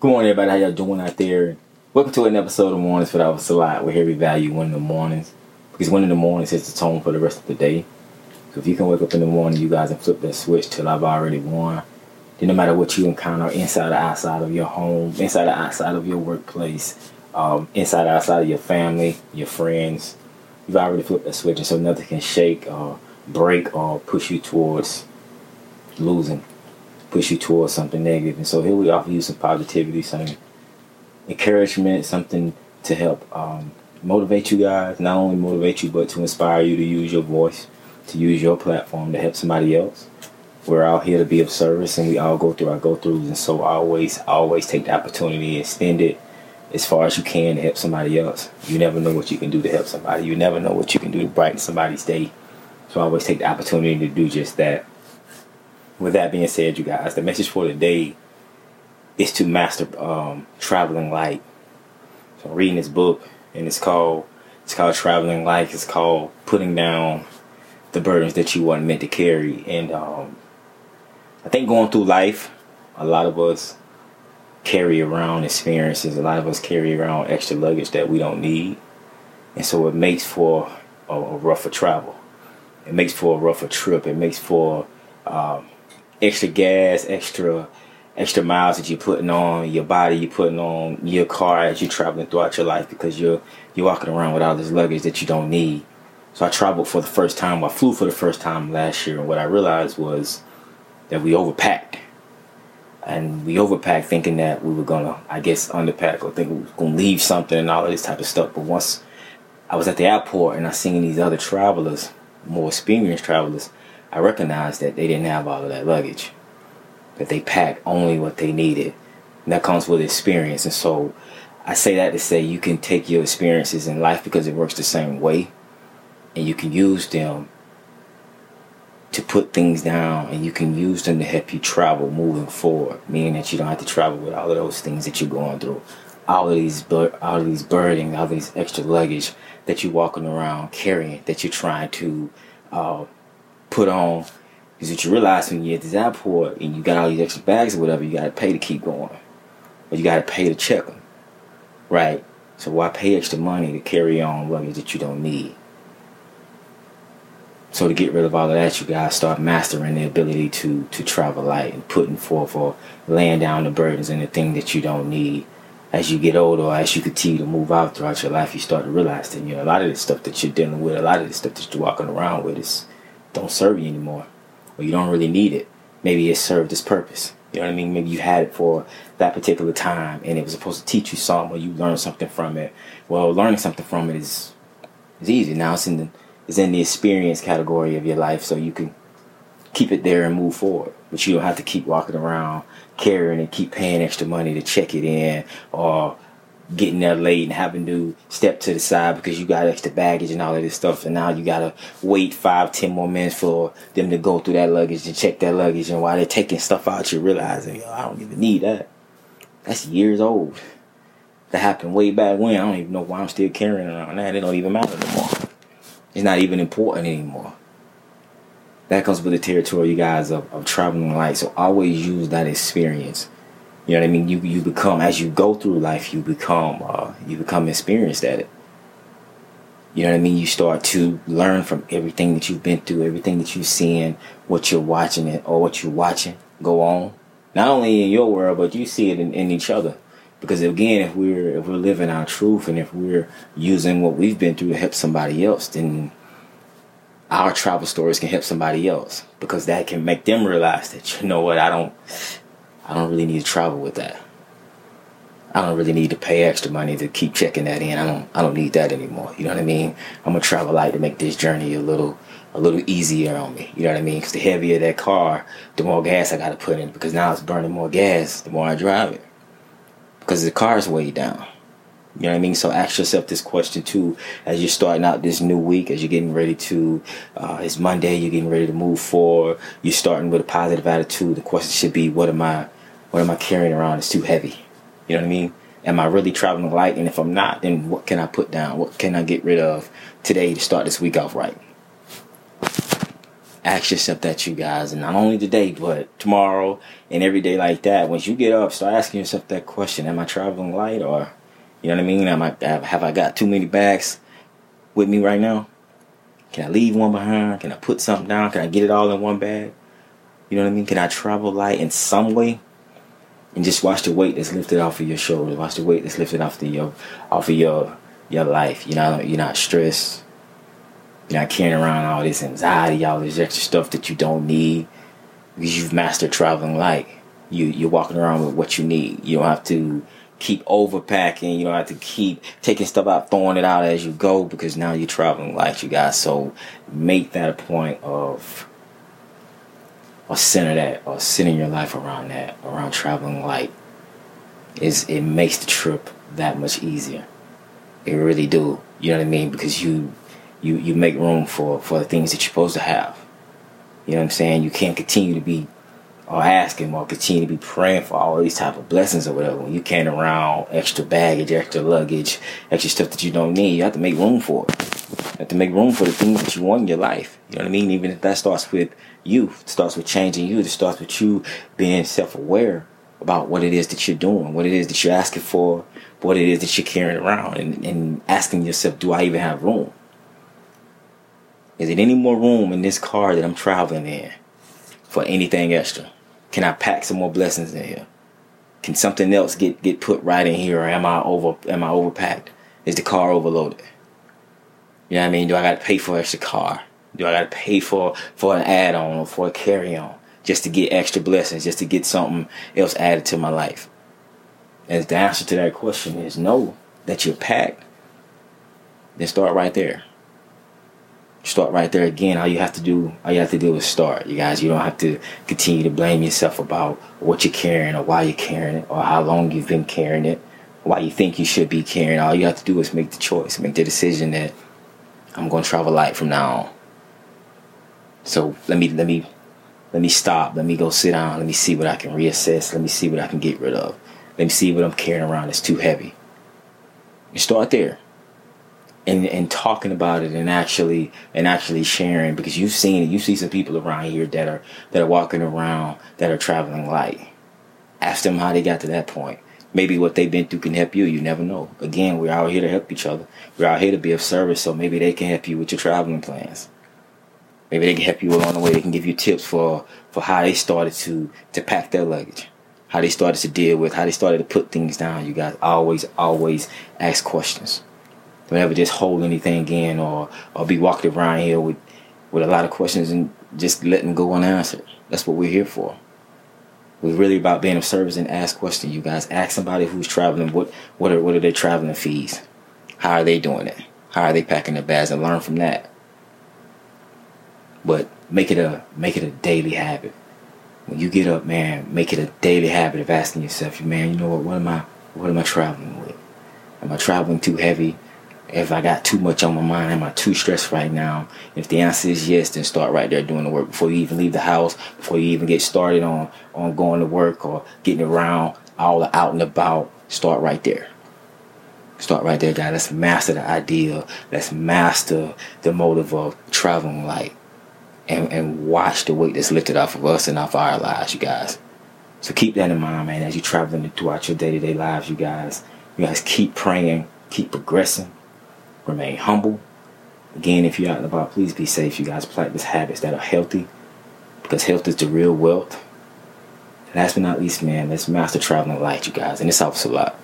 Good morning, everybody. How y'all doing out there? Welcome to an episode of Mornings for Our Salat. We're here we value one in the mornings because one in the mornings sets the tone for the rest of the day. So if you can wake up in the morning, you guys, and flip that switch till I've already won. Then no matter what you encounter inside or outside of your home, inside or outside of your workplace, um, inside or outside of your family, your friends, you've already flipped that switch, and so nothing can shake or break or push you towards losing, push you towards something negative. And so here we offer you some positivity, some encouragement, something to help um, motivate you guys, not only motivate you, but to inspire you to use your voice, to use your platform to help somebody else. We're all here to be of service and we all go through our go throughs. And so always, always take the opportunity and spend it as far as you can to help somebody else. You never know what you can do to help somebody. You never know what you can do to brighten somebody's day. So always take the opportunity to do just that. With that being said, you guys, the message for today is to master um, traveling light. So I'm reading this book and it's called it's called Traveling Light. It's called putting down the burdens that you weren't meant to carry. And um, I think going through life, a lot of us carry around experiences. A lot of us carry around extra luggage that we don't need, and so it makes for a, a rougher travel. It makes for a rougher trip. It makes for um, extra gas, extra extra miles that you're putting on your body, you're putting on your car as you're traveling throughout your life because you're you're walking around with all this luggage that you don't need. So I traveled for the first time. I flew for the first time last year, and what I realized was that we overpacked, and we overpacked thinking that we were gonna, I guess, underpack or think we were gonna leave something and all of this type of stuff. But once I was at the airport and I seen these other travelers, more experienced travelers, I recognized that they didn't have all of that luggage that they packed only what they needed. And that comes with experience. And so I say that to say you can take your experiences in life because it works the same way and you can use them to put things down and you can use them to help you travel moving forward, meaning that you don't have to travel with all of those things that you're going through. All of these bur- all of these burden, all these extra luggage that you're walking around carrying, that you're trying to uh, put on is that you realize when you're at this airport and you got all these extra bags or whatever, you got to pay to keep going. Or you got to pay to check them. Right? So why pay extra money to carry on luggage that you don't need? So to get rid of all of that, you guys start mastering the ability to to travel light and putting forth or laying down the burdens and the thing that you don't need. As you get older, as you continue to move out throughout your life, you start to realize that you know a lot of the stuff that you're dealing with, a lot of the stuff that you're walking around with, is don't serve you anymore or you don't really need it. Maybe it served its purpose. You know what I mean? Maybe you had it for that particular time and it was supposed to teach you something or you learned something from it. Well, learning something from it is is easy. Now it's in the it's in the experience category of your life so you can keep it there and move forward. But you don't have to keep walking around carrying and keep paying extra money to check it in or getting there late and having to step to the side because you got extra baggage and all of this stuff and now you gotta wait five ten more minutes for them to go through that luggage and check that luggage and while they're taking stuff out you're realizing yo i don't even need that. That's years old. That happened way back when. I don't even know why i'm still carrying around. That it don't even matter anymore it's not even important anymore. That comes with the territory you guys of, of traveling light so always use that experience you know what I mean? You you become as you go through life, you become uh, you become experienced at it. You know what I mean? You start to learn from everything that you've been through, everything that you've seen, what you're watching it or what you're watching go on. Not only in your world, but you see it in, in each other. Because again, if we're if we're living our truth and if we're using what we've been through to help somebody else, then our travel stories can help somebody else because that can make them realize that you know what I don't I don't really need to travel with that. I don't really need to pay extra money to keep checking that in. I don't I don't need that anymore. You know what I mean? I'm gonna travel light to make this journey a little a little easier on me. You know what I mean? Because the heavier that car, the more gas I got to put in. Because now it's burning more gas the more I drive it. Because the car's weighed down. You know what I mean? So ask yourself this question too as you're starting out this new week, as you're getting ready to, uh, it's Monday, you're getting ready to move forward, you're starting with a positive attitude. The question should be, what am I, what am I carrying around? It's too heavy. You know what I mean? Am I really traveling light? And if I'm not, then what can I put down? What can I get rid of today to start this week off right? ask yourself that, you guys, and not only today, but tomorrow and every day like that. Once you get up, start asking yourself that question: Am I traveling light, or you know what I mean? Am I have I got too many bags with me right now? Can I leave one behind? Can I put something down? Can I get it all in one bag? You know what I mean? Can I travel light in some way? And just watch the weight that's lifted off of your shoulders. Watch the weight that's lifted off of your off of your your life. You know, you're not stressed. You're not carrying around all this anxiety, all this extra stuff that you don't need because you've mastered traveling light. You you're walking around with what you need. You don't have to keep overpacking. You don't have to keep taking stuff out, throwing it out as you go because now you're traveling light, you guys. So make that a point of or center that or centering your life around that, around traveling light. Is it makes the trip that much easier. It really do. You know what I mean? Because you you you make room for for the things that you're supposed to have. You know what I'm saying? You can't continue to be or asking or continue to be praying for all these type of blessings or whatever. When you carrying around extra baggage, extra luggage, extra stuff that you don't need, you have to make room for it. Have to make room for the things that you want in your life. You know what I mean? Even if that starts with you, it starts with changing you, it starts with you being self aware about what it is that you're doing, what it is that you're asking for, what it is that you're carrying around, and, and asking yourself, do I even have room? Is there any more room in this car that I'm traveling in for anything extra? Can I pack some more blessings in here? Can something else get get put right in here, or am I over am I overpacked? Is the car overloaded? You know what I mean? Do I got to pay for extra car? Do I got to pay for for an add on or for a carry on just to get extra blessings, just to get something else added to my life? And the answer to that question is no. That you're packed. Then start right there start right there again. All you have to do, all you have to do is start. You guys, you don't have to continue to blame yourself about what you're carrying or why you're carrying it or how long you've been carrying it, why you think you should be carrying. All you have to do is make the choice, make the decision that I'm going to travel light from now on. So let me let me let me stop. Let me go sit down. Let me see what I can reassess. Let me see what I can get rid of. Let me see what I'm carrying around that's too heavy. You start there and and talking about it and actually and actually sharing because you've seen it. You see some people around here that are that are walking around that are traveling light. Ask them how they got to that point. Maybe what they've been through can help you. You never know. Again, we're out here to help each other. We're out here to be of service, so maybe they can help you with your traveling plans. Maybe they can help you along the way. They can give you tips for for how they started to to pack their luggage, how they started to deal with, how they started to put things down. You guys always always ask questions don't ever just hold anything in or or be walking around here with with a lot of questions and just letting go unanswered. That's what we're here for. We're really about being of service and ask questions. You guys ask somebody who's traveling what what are what are their traveling fees? How are they doing it? How are they packing their bags and learn from that. But make it a make it a daily habit. When you get up, man, make it a daily habit of asking yourself, man, you know what, what am I what am I traveling with? Am I traveling too heavy? If I got too much on my mind, am I too stressed right now? If the answer is yes, then start right there doing the work before you even leave the house, before you even get started on on going to work or getting around all the out and about. Start right there. Start right there, guys. Let's master the idea. Let's master the motive of traveling light, and and watch the weight that's lifted off of us and off our lives, you guys. So keep that in mind, man, as you're traveling throughout your day to day lives, you guys. You guys keep praying, keep progressing remain humble. Again, if you're out and about, please be safe. You guys practice habits that are healthy because health is the real wealth. And last but not least, man, let's master traveling light, you guys. And this helps a lot.